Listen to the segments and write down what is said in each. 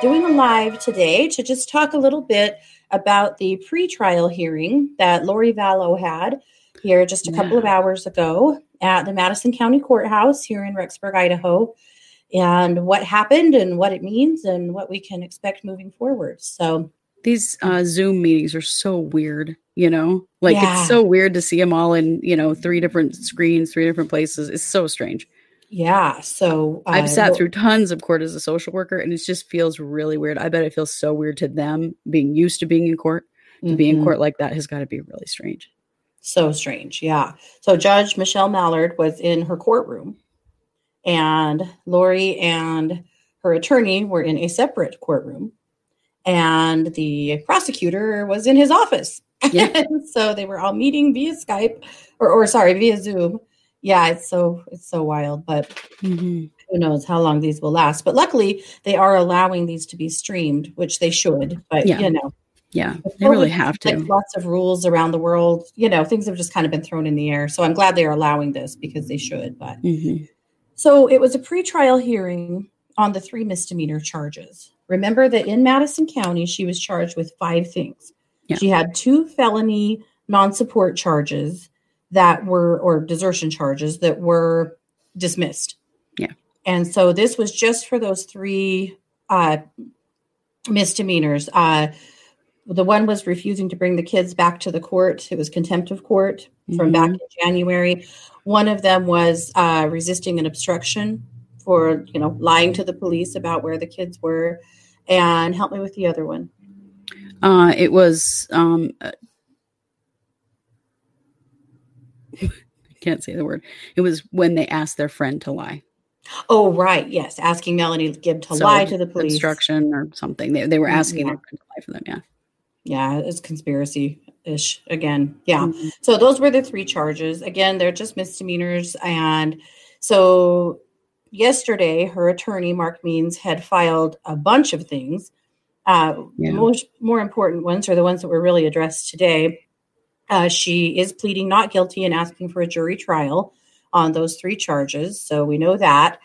Doing a live today to just talk a little bit about the pre-trial hearing that Lori Vallow had here just a couple of hours ago at the Madison County Courthouse here in Rexburg, Idaho, and what happened and what it means and what we can expect moving forward. So these uh, Zoom meetings are so weird, you know? Like Yeah. it's so weird to see them all in, you know, three different screens, three different places. It's so strange. Yeah, so uh, I've sat through tons of court as a social worker and it just feels really weird. I bet it feels so weird to them being used to being in court. To be in Mhm. court like that has got to be really strange. So strange. Yeah. So Judge Michelle Mallard was in her courtroom, and Lori and her attorney were in a separate courtroom, and the prosecutor was in his office. Yeah. So they were all meeting via Skype or, or sorry, via Zoom. Yeah, it's so it's so wild, but Mhm. who knows how long these will last. But luckily, they are allowing these to be streamed, which they should. But Yeah. you know, Yeah, they really have like to. lots of rules around the world. You know, things have just kind of been thrown in the air. So I'm glad they are allowing this because they should. But Mhm. so it was a pretrial hearing on the three misdemeanor charges. Remember that in Madison County, she was charged with five things. Yeah. She had two felony non support charges that were, or desertion charges that were dismissed. Yeah. And so this was just for those three uh, misdemeanors. Uh, the one was refusing to bring the kids back to the court. It was contempt of court from back in January. One of them was uh, resisting an obstruction for, you know, lying to the police about where the kids were. And help me with the other one. Uh, it was um, uh, I can't say the word. It was when they asked their friend to lie. Oh, right. Yes. Asking Melanie Gibb to So, lie to the police. Obstruction or something. They, they were asking yeah. their friend to lie for them. Yeah. Yeah, it's conspiracy ish again. Yeah. Mhm. So those were the three charges. Again, they're just misdemeanors. And so yesterday, her attorney, Mark Means, had filed a bunch of things. Uh, Yeah. Most more important ones are the ones that were really addressed today. Uh, she is pleading not guilty and asking for a jury trial on those three charges. So we know that.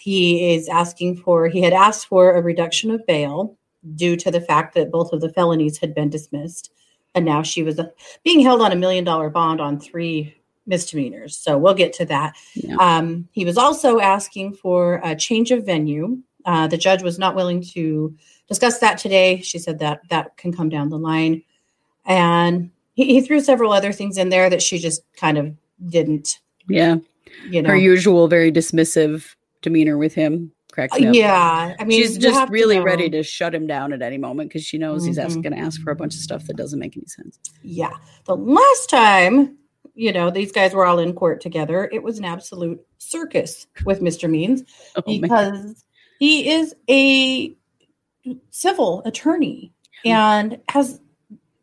He is asking for, he had asked for a reduction of bail due to the fact that both of the felonies had been dismissed. And now she was uh, being held on a million dollar bond on three misdemeanors. So we'll get to that. Yeah. Um, he was also asking for a change of venue. Uh, the judge was not willing to discuss that today. She said that that can come down the line. And he, he threw several other things in there that she just kind of didn't, Yeah. you know. Her usual very dismissive demeanor with him cracks me up. yeah. I mean, She's just have to really ready to shut him down at any moment because she knows he's asking, Mhm. going to ask for a bunch of stuff that doesn't make any sense. Yeah. The last time, you know, these guys were all in court together, it was an absolute circus with Mr. Means Oh, man. because he is a civil attorney and has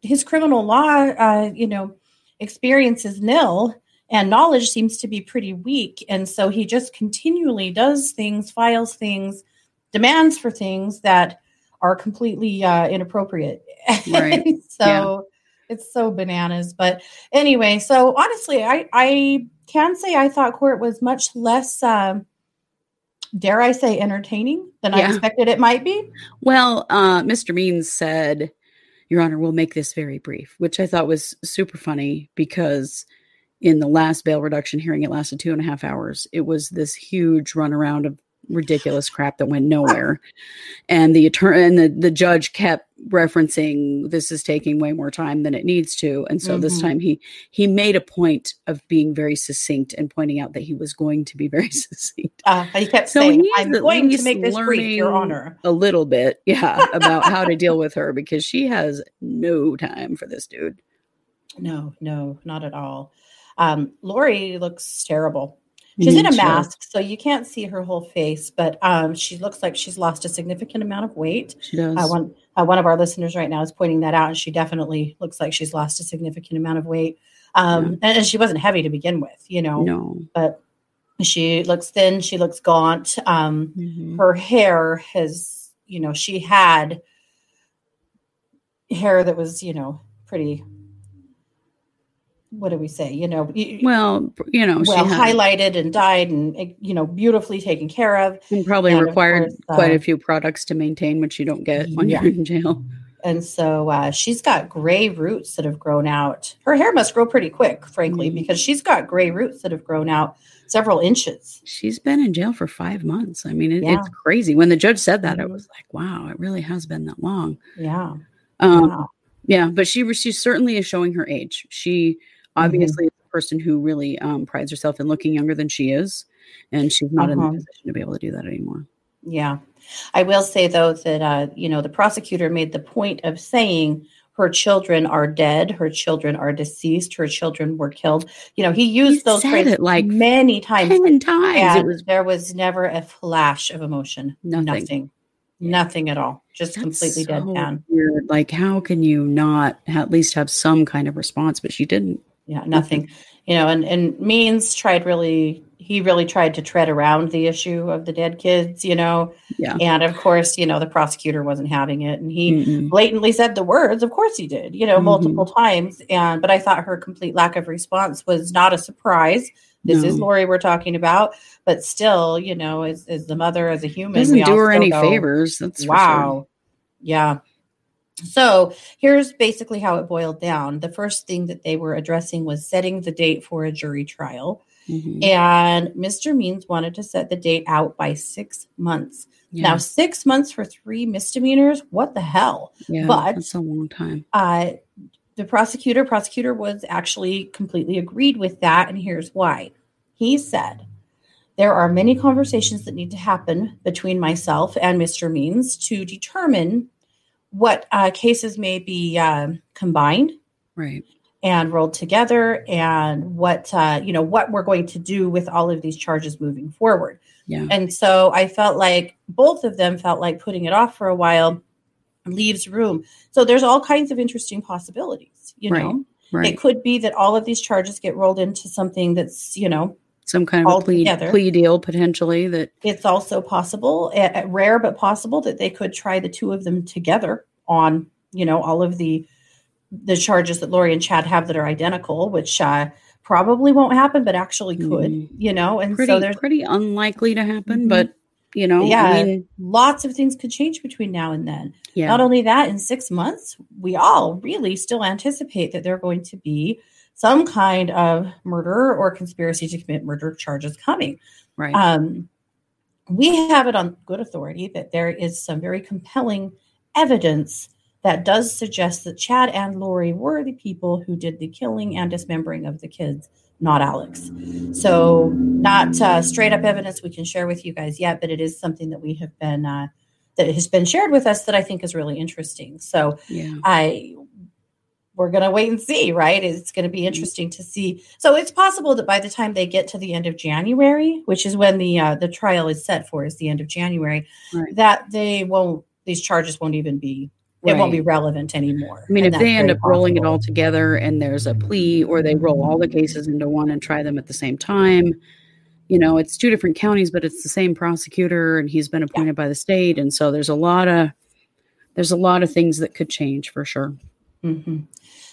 his criminal law, uh, you know, experience is nil and knowledge seems to be pretty weak. And so he just continually does things, files things, demands for things that are completely uh, inappropriate. Right. so it's so bananas. But anyway, so honestly, I, I can say I thought court was much less, um, dare I say, entertaining than I expected it might be. Well, uh, Mr. Means said, Your Honor, we'll make this very brief, which I thought was super funny because in the last bail reduction hearing, it lasted two and a half hours. It was this huge runaround of ridiculous crap that went nowhere. and the attorney and the, the judge kept referencing this is taking way more time than it needs to. And so mm-hmm. this time he he made a point of being very succinct and pointing out that he was going to be very succinct. Uh, he kept so saying, "I'm going to make this brief, Your Honor." A little bit, yeah, about how to deal with her because she has no time for this dude. No, no, not at all. Um, Lori looks terrible. She's in a mask, so you can't see her whole face, but um, she looks like she's lost a significant amount of weight. She does. Uh, one, uh, one of our listeners right now is pointing that out, and she definitely looks like she's lost a significant amount of weight. Um, yeah. and, she wasn't heavy to begin with, you know. No. But she looks thin. She looks gaunt. Um, mm-hmm. Her hair has, you know, she had hair that was, you know, pretty what do we say? You know, well, you know, well highlighted and dyed and eh, you know beautifully taken care of, and probably and required course, quite uh, a few products to maintain, which you don't get when yeah. you're in jail. And so uh, she's got gray roots that have grown out. Her hair must grow pretty quick, frankly, mm-hmm. because she's got gray roots that have grown out several inches. She's been in jail for five months. I mean, it, yeah. it's crazy. When the judge said that, I was like, "Wow, it really has been that long." Yeah. Um, wow. Yeah, but she she certainly is showing her age. She Mm-hmm. Obviously, mm-hmm. a person who really um, prides herself in looking younger than she is, and she's not uh-huh. in the position to be able to do that anymore. Yeah, I will say though that uh, you know the prosecutor made the point of saying her children are dead, her children are deceased, her children were killed. You know, he used he those phrases like many times. Ten times. Was, there was never a flash of emotion. Nothing. Nothing. Nothing at all. Just That's completely so deadpan. Weird. Like, how can you not at least have some kind of response? But she didn't yeah nothing you know and and means tried really he really tried to tread around the issue of the dead kids you know yeah and of course you know the prosecutor wasn't having it and he mm blatantly said the words of course he did you know mm-hmm. multiple times and but i thought her complete lack of response was not a surprise this no. is Lori we're talking about, but still, you know, as, as the mother, as a human, doesn't do her any go, favors. That's wow, sure. yeah. So here's basically how it boiled down. The first thing that they were addressing was setting the date for a jury trial. Mm-hmm. And Mr. Means wanted to set the date out by six months. Yeah. Now, six months for three misdemeanors, what the hell? Yeah, but that's a long time. Uh, the prosecutor, prosecutor was actually completely agreed with that, and here's why. He said, there are many conversations that need to happen between myself and Mr. Means to determine what uh, cases may be uh, combined right. and rolled together and what uh, you know what we're going to do with all of these charges moving forward. Yeah. And so i felt like both of them felt like putting it off for a while leaves room. So there's all kinds of interesting possibilities you right. know? Right. it could be that all of these charges get rolled into something that's you know some kind of a plea, plea, deal potentially that it's also possible uh, rare but possible that they could try the two of them together on you know all of the the charges that Lori and Chad have that are identical which uh, probably won't happen but actually could mm. you know and pretty, so there's pretty unlikely to happen mm-hmm. but you know yeah I mean, lots of things could change between now and then yeah. not only that in six months we all really still anticipate that they're going to be some kind of murder or conspiracy to commit murder charges coming. Right. Um, we have it on good authority that there is some very compelling evidence that does suggest that Chad and Lori were the people who did the killing and dismembering of the kids, not Alex. So, not uh, straight up evidence we can share with you guys yet, but it is something that we have been. Uh, that has been shared with us that I think is really interesting. So yeah. I we're going to wait and see, right? It's going to be mm-hmm. interesting to see. So it's possible that by the time they get to the end of January, which is when the uh, the trial is set for, is the end of January, right. that they won't these charges won't even be right. it won't be relevant anymore. I mean, if they end up possible. rolling it all together and there's a plea, or they roll all the cases into one and try them at the same time, you know, it's two different counties, but it's the same prosecutor, and he's been appointed yeah. by the state, and so there's a lot of there's a lot of things that could change for sure. Mm-hmm.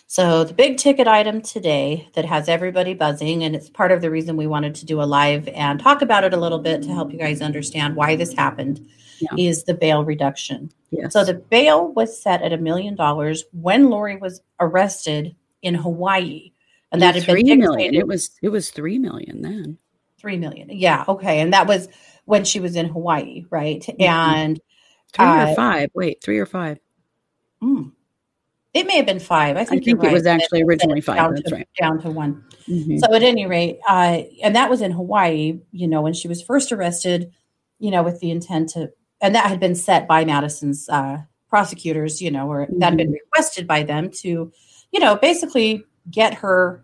So, the big ticket item today that has everybody buzzing, and it's part of the reason we wanted to do a live and talk about it a little bit to help you guys understand why this happened, yeah. is the bail reduction. Yes. So, the bail was set at a million dollars when Lori was arrested in Hawaii. And that had three been million. It was it was three million then. Three million. Yeah. Okay. And that was when she was in Hawaii, right? Mm-hmm. And Three Uh, or five. Wait, three or five. mm, it may have been five. I I think, think you're it was actually originally five. Down That's to, right. Down to one. Mhm. So at any rate, uh, and that was in Hawaii, you know, when she was first arrested, you know, with the intent to, and that had been set by Madison's uh, prosecutors, you know, or that had been requested by them to, you know, basically get her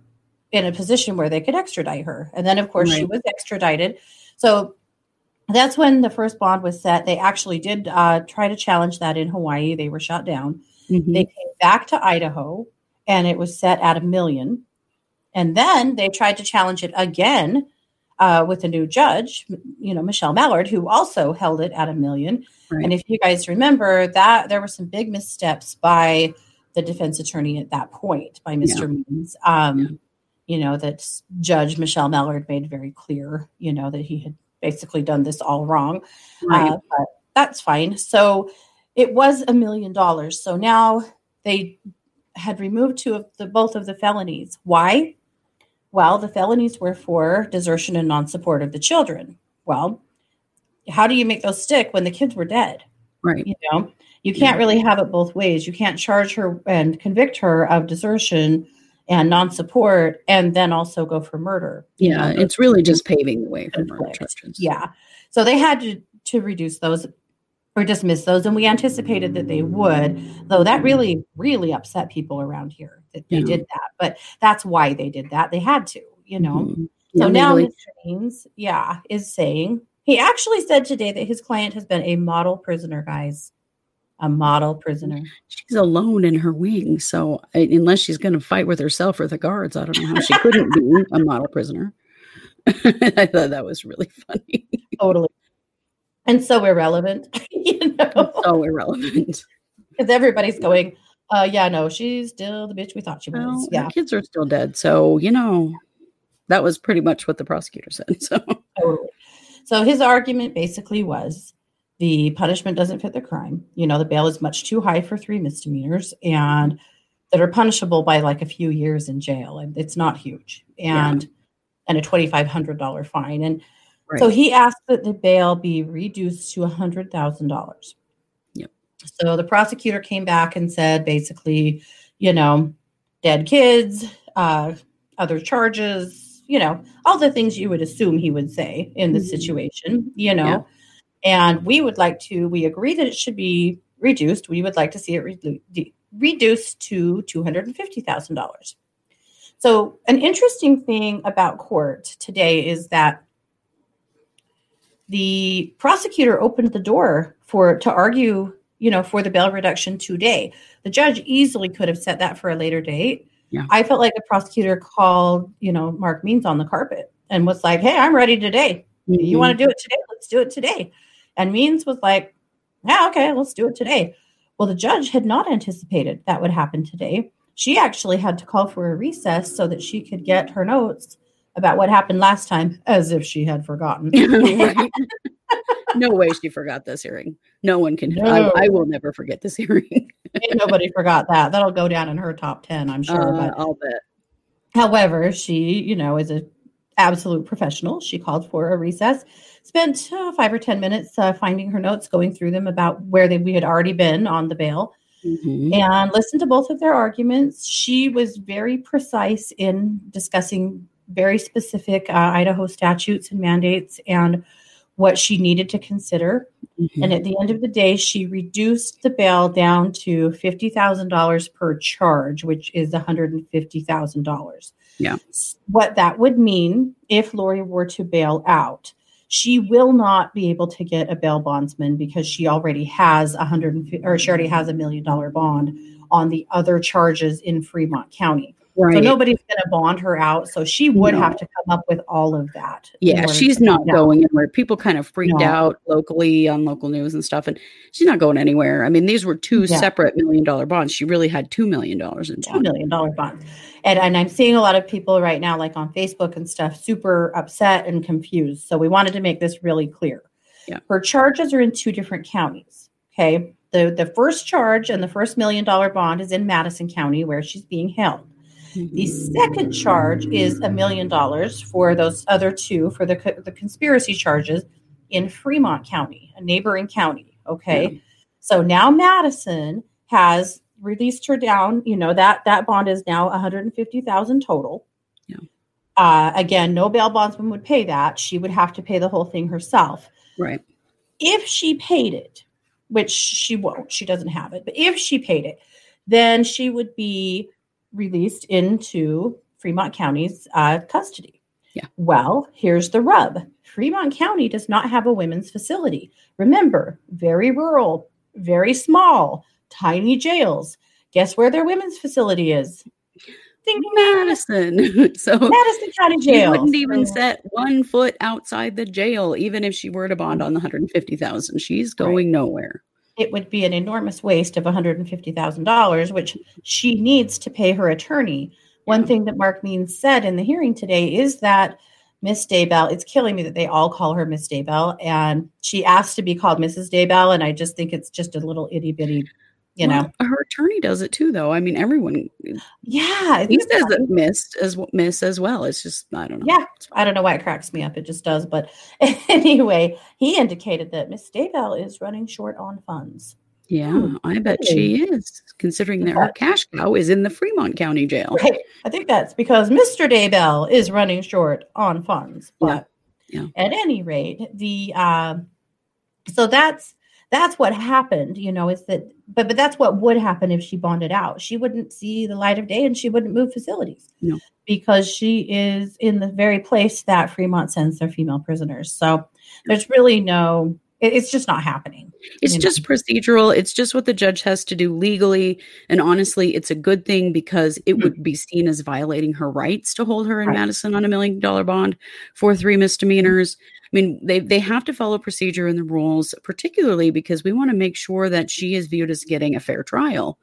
in a position where they could extradite her. And then, of course, she was extradited. So that's when the first bond was set. They actually did uh, try to challenge that in Hawaii. They were shot down. Mhm. They came back to Idaho and it was set at a million. And then they tried to challenge it again uh, with a new judge, you know, Michelle Mallard, who also held it at a million. Right. And if you guys remember that there were some big missteps by the defense attorney at that point, by Mr. Means. Um, Yeah. You know, that Judge Michelle Mallard made very clear, you know, that he had basically done this all wrong. Right. Uh, but that's fine. So it was a million dollars. So now they had removed two of the both of the felonies. Why? Well, the felonies were for desertion and non-support of the children. Well, how do you make those stick when the kids were dead? right. You know, you can't really have it both ways. You can't charge her and convict her of desertion and non-support, and then also go for murder. You Yeah. know, It's really just paving the way for murder charges. Yeah. So they had to to reduce those or dismiss those, and we anticipated that they would. Though that really, really upset people around here that they Yeah. did that. But that's why they did that. They had to, you know. Mhm. So Yeah, now legally- Mr. Means, yeah, is saying he actually said today that his client has been a model prisoner, guys. A model prisoner. she's alone in her wing. So unless she's going to fight with herself or the guards, I don't know how she couldn't be a model prisoner. I thought that was really funny. Totally. And so irrelevant, you know, so irrelevant. because everybody's going, uh, yeah, no, she's still the bitch we thought she was. Well, yeah. kids are still dead. So, you know, that was pretty much what the prosecutor said. So, Totally. So his argument basically was the punishment doesn't fit the crime. You know, the bail is much too high for three misdemeanors and that are punishable by like a few years in jail. And it's not huge. And and a twenty five hundred dollar fine. And right. so he asked that the bail be reduced to a hundred thousand dollars. Yep. So the prosecutor came back and said basically, you know, dead kids, uh, other charges, you know, all the things you would assume he would say in this Mhm. situation, you know. And we would like to, we agree that it should be reduced. We would like to see it de- reduced to $250,000. So, an interesting thing about court today is that the prosecutor opened the door for to argue, you know, for the bail reduction today. The judge easily could have set that for a later date. Yeah. I felt like the prosecutor called, you know, Mark Means on the carpet and was like, "Hey, I'm ready today. You Mhm. want to do it today? Let's do it today." And Means was like, "Yeah, okay, let's do it today." Well, the judge had not anticipated that would happen today. She actually had to call for a recess so that she could get her notes about what happened last time, as if she had forgotten. No way she forgot this hearing. No one can. No. I, I will never forget this hearing. Nobody forgot that. That'll go down in her top ten, I'm sure. Uh, but I'll bet. However, she, you know, is a absolute professional. She called for a recess, spent uh, five or ten minutes uh, finding her notes, going through them about where they, we had already been on the bail, Mhm. and listened to both of their arguments. She was very precise in discussing very specific uh, Idaho statutes and mandates and what she needed to consider. Mhm. And at the end of the day, she reduced the bail down to $50,000 per charge, which is $150,000. Yeah. What that would mean if Lori were to bail out, she will not be able to get a bail bondsman because she already has a hundred or she already has a million dollar bond on the other charges in Fremont County. Right. So nobody's going to bond her out. So she would No. have to come up with all of that. yeah, she's not bond out. going anywhere. People kind of freaked No. out locally on local news and stuff, and she's not going anywhere. I mean, these were two Yeah. separate million dollar bonds. She really had two million dollars in two bonds. million dollar bonds. And and I'm seeing a lot of people right now, like on Facebook and stuff, super upset and confused. So we wanted to make this really clear. Yeah. Her charges are in two different counties. Okay. The the first charge and the first million dollar bond is in Madison County where she's being held. The second charge is a million dollars for those other two for the, the conspiracy charges in Fremont County, a neighboring county. Okay. Yeah. So now Madison has released her down. You know, that that bond is now 150,000 total. Yeah. Uh, again, no bail bondsman would pay that. She would have to pay the whole thing herself. Right. If she paid it, which she won't, she doesn't have it, but if she paid it, then she would be released into Fremont County's uh, custody. Yeah. Well, here's the rub Fremont County does not have a women's facility. Remember, very rural, very small, tiny jails. Guess where their women's facility is? Ding. Madison. so Madison County Jail. she wouldn't even So- set one foot outside the jail, even if she were to bond on the 150,000. She's going nowhere. It would be an enormous waste of $150,000, which she needs to pay her attorney. One thing that Mark Means said in the hearing today is that Miss Daybell, it's killing me that they all call her Miss Daybell, and she asked to be called Mrs. Daybell, and I just think it's just a little itty bitty, you know. Her attorney does it too, though. I mean, everyone Yeah, he says funny. it missed as miss as well. It's just I don't know. Yeah, I don't know why it cracks me up. It just does. But anyway, he indicated that Miss Daybell is running short on funds. Yeah, Hmm, I bet she is, considering that her cash cow is in the Fremont County jail. Right. I think that's because Mr. Daybell is running short on funds. But Yeah. at any rate, the um so that's that's what happened, you know, is that but but that's what would happen if she bonded out. She wouldn't see the light of day and she wouldn't move facilities. No. Because she is in the very place that Fremont sends their female prisoners. So there's really no it's just not happening. It's you know. just procedural. It's just what the judge has to do legally. And honestly, it's a good thing because it would be seen as violating her rights to hold her in Right. Madison on a million dollar bond for three misdemeanors. I mean, they, they have to follow procedure and the rules, particularly because we want to make sure that she is viewed as getting a fair trial.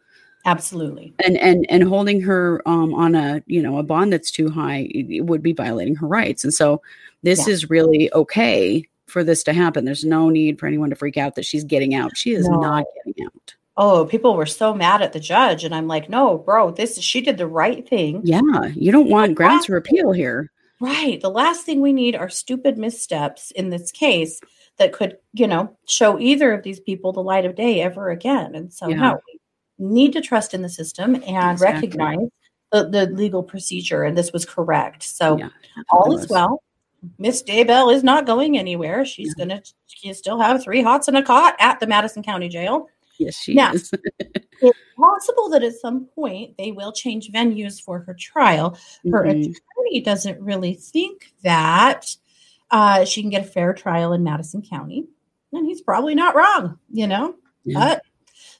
Absolutely. And and and holding her um, on a you know a bond that's too high would be violating her rights. And so this Yeah. is really okay for this to happen. There's no need for anyone to freak out that she's getting out. She is No. not getting out. Oh, people were so mad at the judge. And I'm like, no, bro, this she did the right thing. Yeah, you don't want grounds for appeal here. Right. The last thing we need are stupid missteps in this case that could, you know, show either of these people the light of day ever again. And so, Yeah. no, we need to trust in the system and Exactly. recognize the, the legal procedure. And this was correct. So, Yeah, all is well. Miss Daybell is not going anywhere. She's going to she still have three hots and a cot at the Madison County Jail. Yes, she Now- is. It's possible that at some point they will change venues for her trial her Mhm. attorney doesn't really think that uh, she can get a fair trial in Madison County. And he's probably not wrong, you know? Yeah. But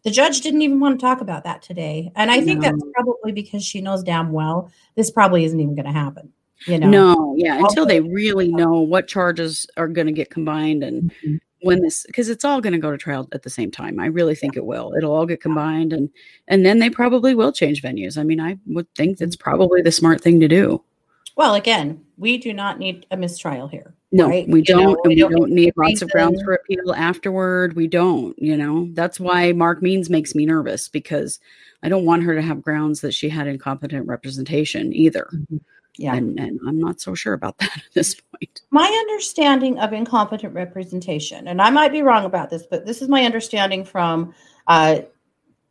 the judge didn't even want to talk about that today. And I think that's probably because she knows damn well this probably isn't even going to happen, you know? No, yeah, until they really know what charges are going to get combined and Mhm. when this because it's all going to go to trial at the same time. I really think it will. It'll all get combined and and then they probably will change venues. I mean, I would think that's probably the smart thing to do. Well, again, we do not need a mistrial here. No, right? we don't, know, and we don't don't need lots of grounds for appeal afterward. We don't, you know. That's why Mark Means makes me nervous because I don't want her to have grounds that she had incompetent representation either. Yeah. And and I'm not so sure about that at this point. my understanding of incompetent representation, and I might be wrong about this, but this is my understanding from uh,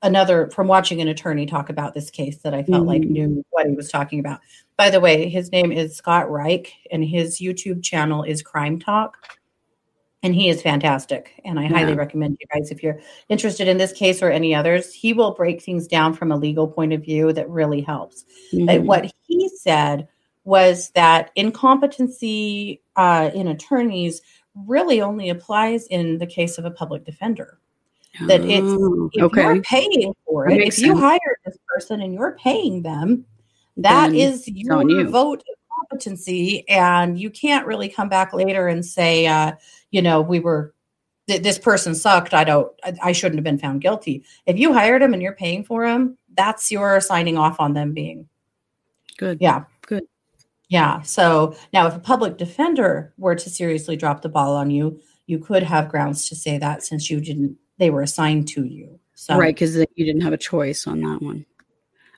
another from watching an attorney talk about this case that I felt like Mhm. knew what he was talking about. By the way, his name is Scott Reisch, and his YouTube channel is Crime Talk. And he is fantastic. And I highly recommend you guys if you're interested in this case or any others. He will break things down from a legal point of view that really helps. Uh, Mhm. what he said was that incompetency uh, in attorneys really only applies in the case of a public defender. That it's Oh, if okay. you're paying for it, if you hire this person and you're paying them, that Then is your you. vote of competency, and you can't really come back later and say, uh, you know, we were th- this person sucked. I don't. I, I shouldn't have been found guilty. If you hired him and you're paying for him, that's your signing off on them being Good. yeah. Yeah. So now, if a public defender were to seriously drop the ball on you, you could have grounds to say that since you didn't, they were assigned to you. So, Right, because you didn't have a choice on that one.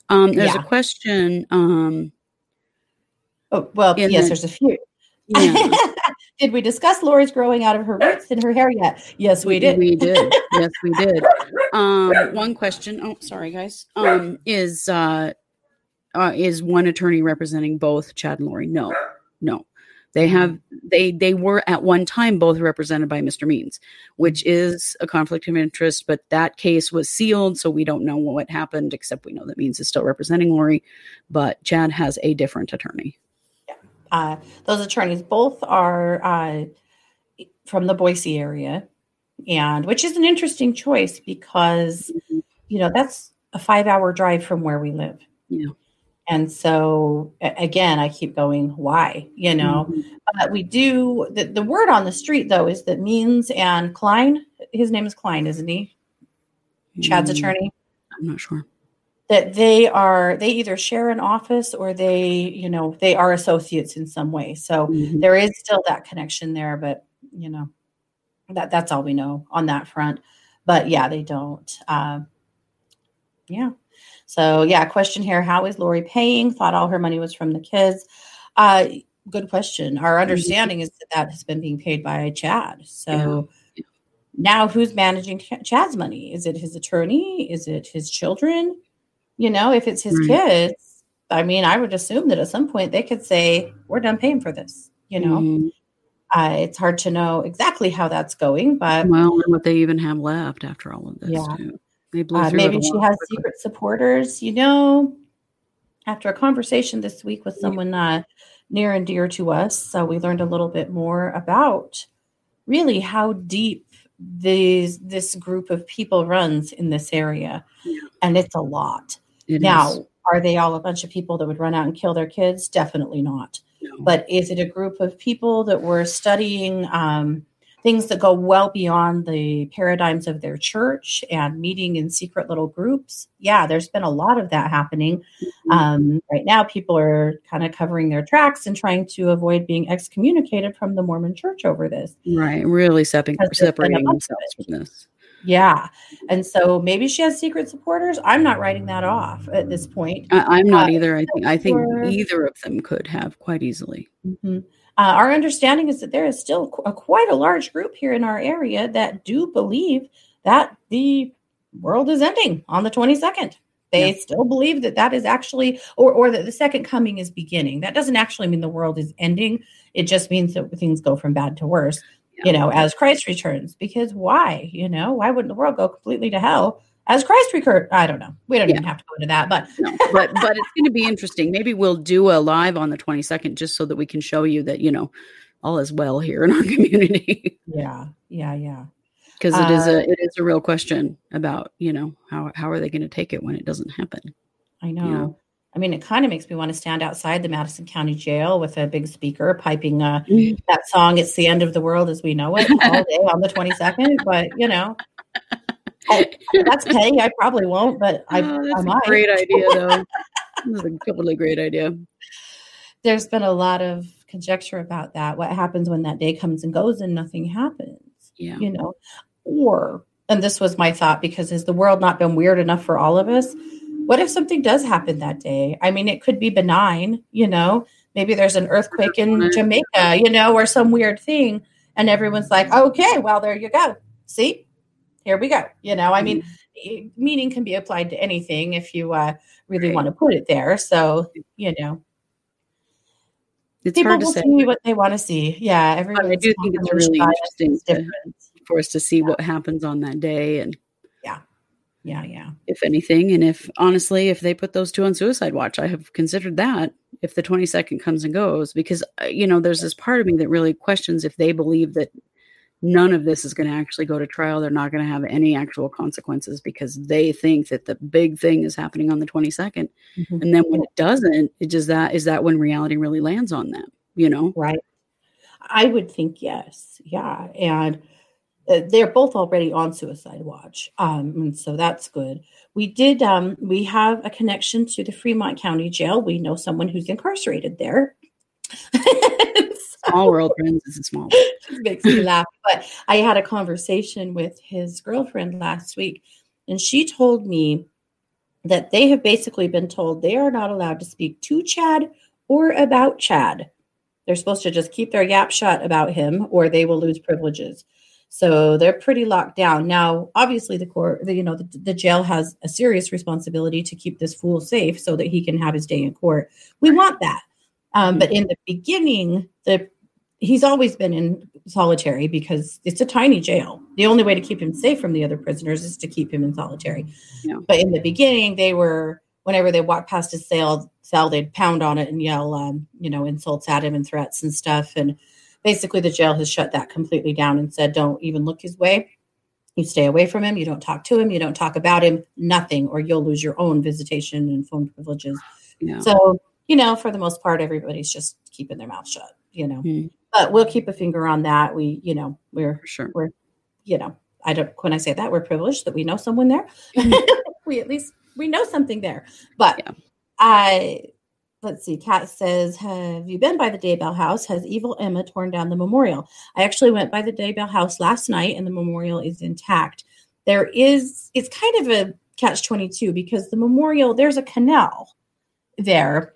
Um, there's Yeah. a question. Um, Oh, well, yes, the- there's a few. yeah, did we discuss Lori's growing out of her roots in her hair yet? Yes, we did. We did. Yes, we did. Um, one question. Oh, sorry, guys. Um, is uh, uh, is one attorney representing both Chad and Lori? No, no. They have they they were at one time both represented by Mr. Means, which is a conflict of interest. But that case was sealed, so we don't know what happened. Except we know that Means is still representing Lori, but Chad has a different attorney. Uh, those attorneys both are uh, from the Boise area, and which is an interesting choice because you know that's a five-hour drive from where we live. Yeah. And so again, I keep going, why? You know, Mhm. uh, we do the, the word on the street though is that Means and Klein, his name is Klein, isn't he? Chad's Mm, attorney. I'm not sure. That they are they either share an office or they, you know, they are associates in some way. So Mhm. there is still that connection there, but you know, that that's all we know on that front. But yeah, they don't. Uh, yeah. So yeah, question here: How is Lori paying? Thought all her money was from the kids. Uh, good question. Our understanding is that that has been being paid by Chad. So Yeah. now, who's managing Chad's money? Is it his attorney? Is it his children? You know, if it's his Right. kids, I mean, I would assume that at some point they could say, "We're done paying for this." You know, Mhm. uh, it's hard to know exactly how that's going, but Well, and what they even have left after all of this. Yeah. too. They blew uh, maybe she has quickly. secret supporters. You know, after a conversation this week with someone uh, near and dear to us, so we learned a little bit more about really how deep these this group of people runs in this area, Yeah. and it's a lot. It now, is. are they all a bunch of people that would run out and kill their kids? Definitely not. No. But is it a group of people that were studying um, things that go well beyond the paradigms of their church and meeting in secret little groups? Yeah, there's been a lot of that happening. Mm-hmm. Um, right now, people are kind of covering their tracks and trying to avoid being excommunicated from the Mormon church over this. right, really separating, Because there's been a separating themselves from this. Yeah. And so maybe she has secret supporters. I'm not writing that off at this point. I, I'm not Uh, either. I think I think either of them could have quite easily. Mhm. Uh, our understanding is that there is still a, quite a large group here in our area that do believe that the world is ending on the 22nd. They Yeah. still believe that that is actually, or, or that the second coming is beginning. That doesn't actually mean the world is ending. It just means that things go from bad to worse, you know, as Christ returns. Because why? You know, why wouldn't the world go completely to hell as Christ returns? I don't know. We don't even have to go into that, but No, but but it's going to be interesting. Maybe we'll do a live on the 22nd just so that we can show you that you know all is well here in our community yeah, yeah, yeah. because it is Uh, a it is a real question about you know how how are they going to take it when it doesn't happen. I know. know? I mean, it kind of makes me want to stand outside the Madison County Jail with a big speaker piping uh, Mm. that song, It's the End of the World as We Know It, all day on the 22nd. But, you know, I, that's petty. I probably won't, but I, Oh, I that's a great idea, though. This is a totally great idea. There's been a lot of conjecture about that. What happens when that day comes and goes and nothing happens? Yeah. you know or and this was my thought because has the world not been weird enough for all of us what if something does happen that day i mean it could be benign you know maybe there's an earthquake in jamaica you know or some weird thing and everyone's like okay well there you go see here we go you know i mean e- meaning can be applied to anything if you uh, really Right. want to put it there so you know It's people hard to will say. see what they want to see yeah everyone I do think it's really interesting to, for us to see what happens on that day and yeah yeah yeah. if anything. And if honestly, if they put those two on suicide watch, I have considered that if the 22nd comes and goes, because, uh, you know, there's this part of me that really questions if they believe that none of this is going to actually go to trial. They're not going to have any actual consequences because they think that the big thing is happening on the 22nd. Mhm. And then when it doesn't, it just that is that when reality really lands on them, you know? Right. I would think yes. Yeah. And uh, they're both already on suicide watch. Um, and so that's good. We did, um, we have a connection to the Fremont County Jail. We know someone who's incarcerated there. Small world, friends. It's a small world. just makes me laugh. But I had a conversation with his girlfriend last week, and she told me that they have basically been told they are not allowed to speak to Chad or about Chad. They're supposed to just keep their yap shut about him or they will lose privileges. So they're pretty locked down. Now, obviously, the court, the, you know, the, the, jail has a serious responsibility to keep this fool safe so that he can have his day in court. We want that. Um, but in the beginning, the he's always been in solitary because it's a tiny jail. The only way to keep him safe from the other prisoners is to keep him in solitary. Yeah. But in the beginning, they were whenever they walked past his cell, cell they'd pound on it and yell, um, you know, insults at him and threats and stuff. And basically, the jail has shut that completely down and said, don't even look his way. You stay away from him. You don't talk to him. You don't talk about him. Nothing, or you'll lose your own visitation and phone privileges. Yeah. So, you know, for the most part, everybody's just keeping their mouth shut. You know. Mm but we'll keep a finger on that. We, you know, we're sure we're, you know, I don't when I say that we're privileged that we know someone there. Mm-hmm. we at least we know something there. But yeah. I let's see. Kat says, "Have you been by the Daybell House? Has evil Emma torn down the memorial?" I actually went by the Daybell House last night, and the memorial is intact. There is it's kind of a catch twenty two because the memorial there's a canal there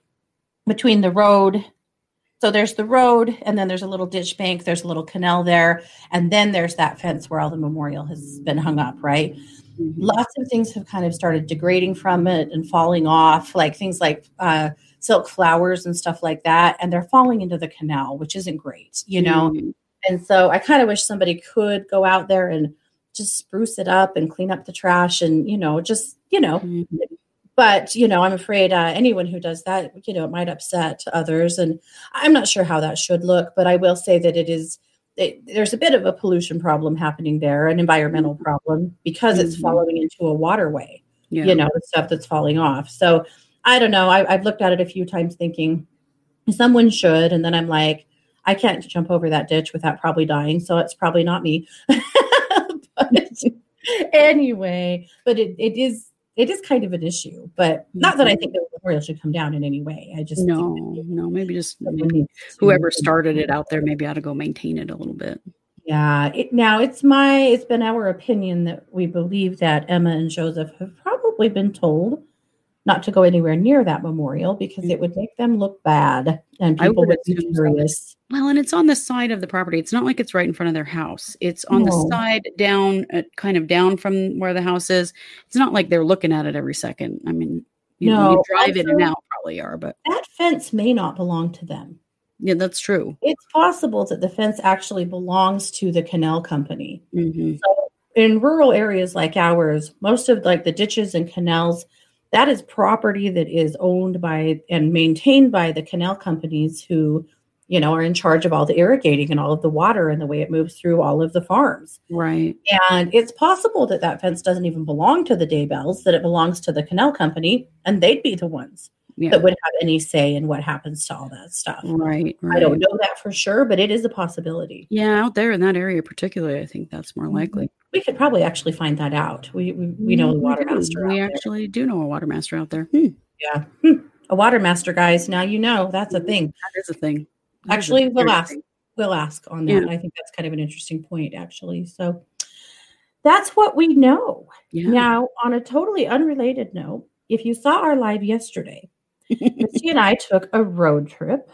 between the road so there's the road, and then there's a little ditch bank, there's a little canal there, and then there's that fence where all the memorial has been hung up, right? Mm-hmm. Lots of things have kind of started degrading from it and falling off, like things like uh, silk flowers and stuff like that, and they're falling into the canal, which isn't great, you know? Mm-hmm. And so I kind of wish somebody could go out there and just spruce it up and clean up the trash and, you know, just, you know, mm-hmm but you know i'm afraid uh, anyone who does that you know it might upset others and i'm not sure how that should look but i will say that it is it, there's a bit of a pollution problem happening there an environmental mm-hmm. problem because mm-hmm. it's falling into a waterway yeah. you know the stuff that's falling off so i don't know I, i've looked at it a few times thinking someone should and then i'm like i can't jump over that ditch without probably dying so it's probably not me but anyway but it, it is it is kind of an issue, but not that I think the memorial should come down in any way. I just no, no, maybe just maybe whoever started it out there maybe ought to go maintain it a little bit. Yeah. It, now it's my it's been our opinion that we believe that Emma and Joseph have probably been told not to go anywhere near that memorial because mm. it would make them look bad and people would, would be curious. Well, and it's on the side of the property. It's not like it's right in front of their house. It's on no. the side down, uh, kind of down from where the house is. It's not like they're looking at it every second. I mean, you, no, know, you drive in and out probably are, but that fence may not belong to them. Yeah, that's true. It's possible that the fence actually belongs to the canal company. Mm-hmm. So in rural areas like ours, most of like the ditches and canals that is property that is owned by and maintained by the canal companies who you know are in charge of all the irrigating and all of the water and the way it moves through all of the farms right and it's possible that that fence doesn't even belong to the daybells that it belongs to the canal company and they'd be the ones yeah. that would have any say in what happens to all that stuff right, right, i don't know that for sure but it is a possibility yeah out there in that area particularly i think that's more mm-hmm. likely we could probably actually find that out. We we, we know the water master. We actually do know a water master out there. Hmm. Yeah, hmm. a water master, guys. Now you know that's a thing. That is a thing. Actually, we'll ask. We'll ask on that. Yeah. I think that's kind of an interesting point, actually. So that's what we know. Yeah. Now, on a totally unrelated note, if you saw our live yesterday, Misty and I took a road trip.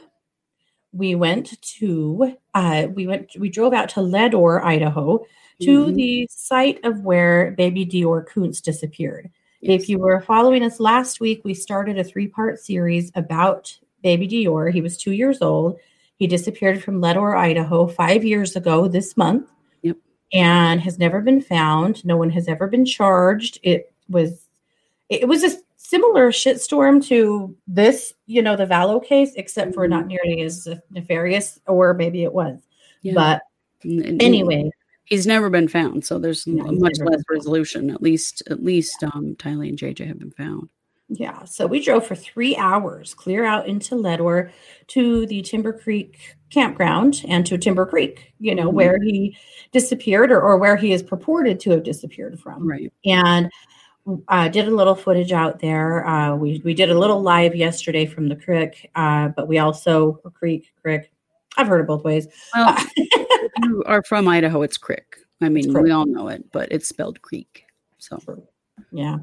We went to uh, we went we drove out to Leadore, Idaho to mm-hmm. the site of where baby DeOrr Kunz disappeared. Yes. If you were following us last week, we started a three part series about baby DeOrr. He was two years old. He disappeared from Leadore, Idaho, five years ago this month. Yep. And has never been found. No one has ever been charged. It was it was a similar shitstorm to this, you know, the Vallow case, except for not mm-hmm. nearly as nefarious, or maybe it was. Yeah. But anyway, he's never been found so there's no, much less resolution at least at least um tylee and jj have been found yeah so we drove for three hours clear out into leadore to the timber creek campground and to timber creek you know mm-hmm. where he disappeared or, or where he is purported to have disappeared from right and uh, did a little footage out there. Uh, we we did a little live yesterday from the creek, uh, but we also creek creek. I've heard it both ways. Well, you are from Idaho, it's creek. I mean, we all know it, but it's spelled Creek. So, yeah.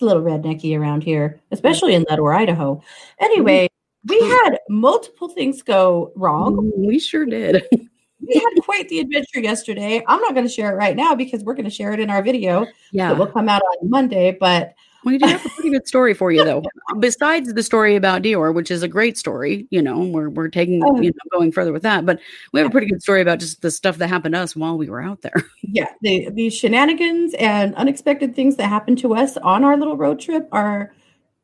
It's a little rednecky around here, especially in Leadore, Idaho. Anyway, we had multiple things go wrong. Mm, We sure did. We had quite the adventure yesterday. I'm not going to share it right now because we're going to share it in our video yeah. that will come out on Monday. But We do have a pretty good story for you, though. Besides the story about DeOrr, which is a great story, you know, we're we're taking Oh. you know going further with that, but we have a pretty good story about just the stuff that happened to us while we were out there. yeah, the the shenanigans and unexpected things that happened to us on our little road trip are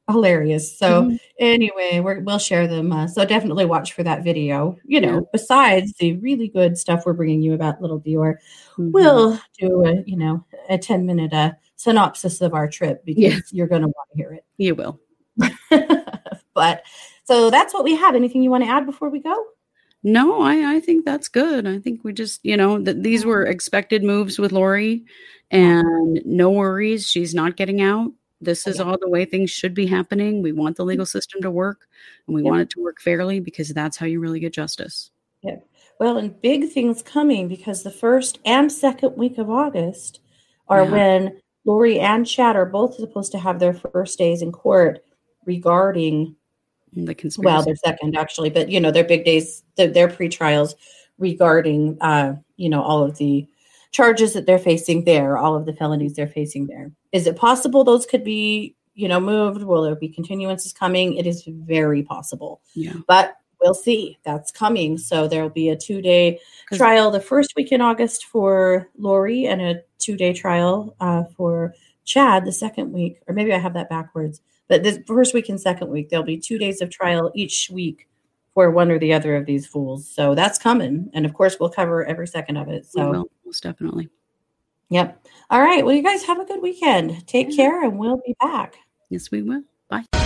hilarious. So Mhm. anyway, we're, we'll share them. Uh, so definitely watch for that video. You know, Yeah. besides the really good stuff we're bringing you about Little DeOrr, Mhm. we'll do a you know a ten minute uh, synopsis of our trip because Yeah. you're going to want to hear it. you will. but so that's what we have. Anything you want to add before we go? No, I I think that's good. I think we just you know that these were expected moves with Lori, and no worries, she's not getting out. This is Yeah. all the way things should be happening. We want the legal system to work, and we want it to work fairly because that's how you really get justice. Well, and big things coming because the first and second week of August are Yeah. when Lori and Chad are both supposed to have their first days in court regarding, The conspiracy. well, their second actually, but you know, their big days, their, their pre-trials regarding, uh, you know, all of the charges that they're facing there, all of the felonies they're facing there. Is it possible those could be, you know, moved? Will there be continuances coming? It is very possible yeah. but we'll see. That's coming. So there'll be a two day trial the first week in August for Lori and a two day trial uh, for Chad the second week. Or maybe I have that backwards. But this first week and second week, there'll be two days of trial each week for one or the other of these fools. So that's coming. And of course, we'll cover every second of it. We So, will, most definitely. yep. All right. Well, you guys have a good weekend. Take Yeah. care and we'll be back. Yes, we will. Bye.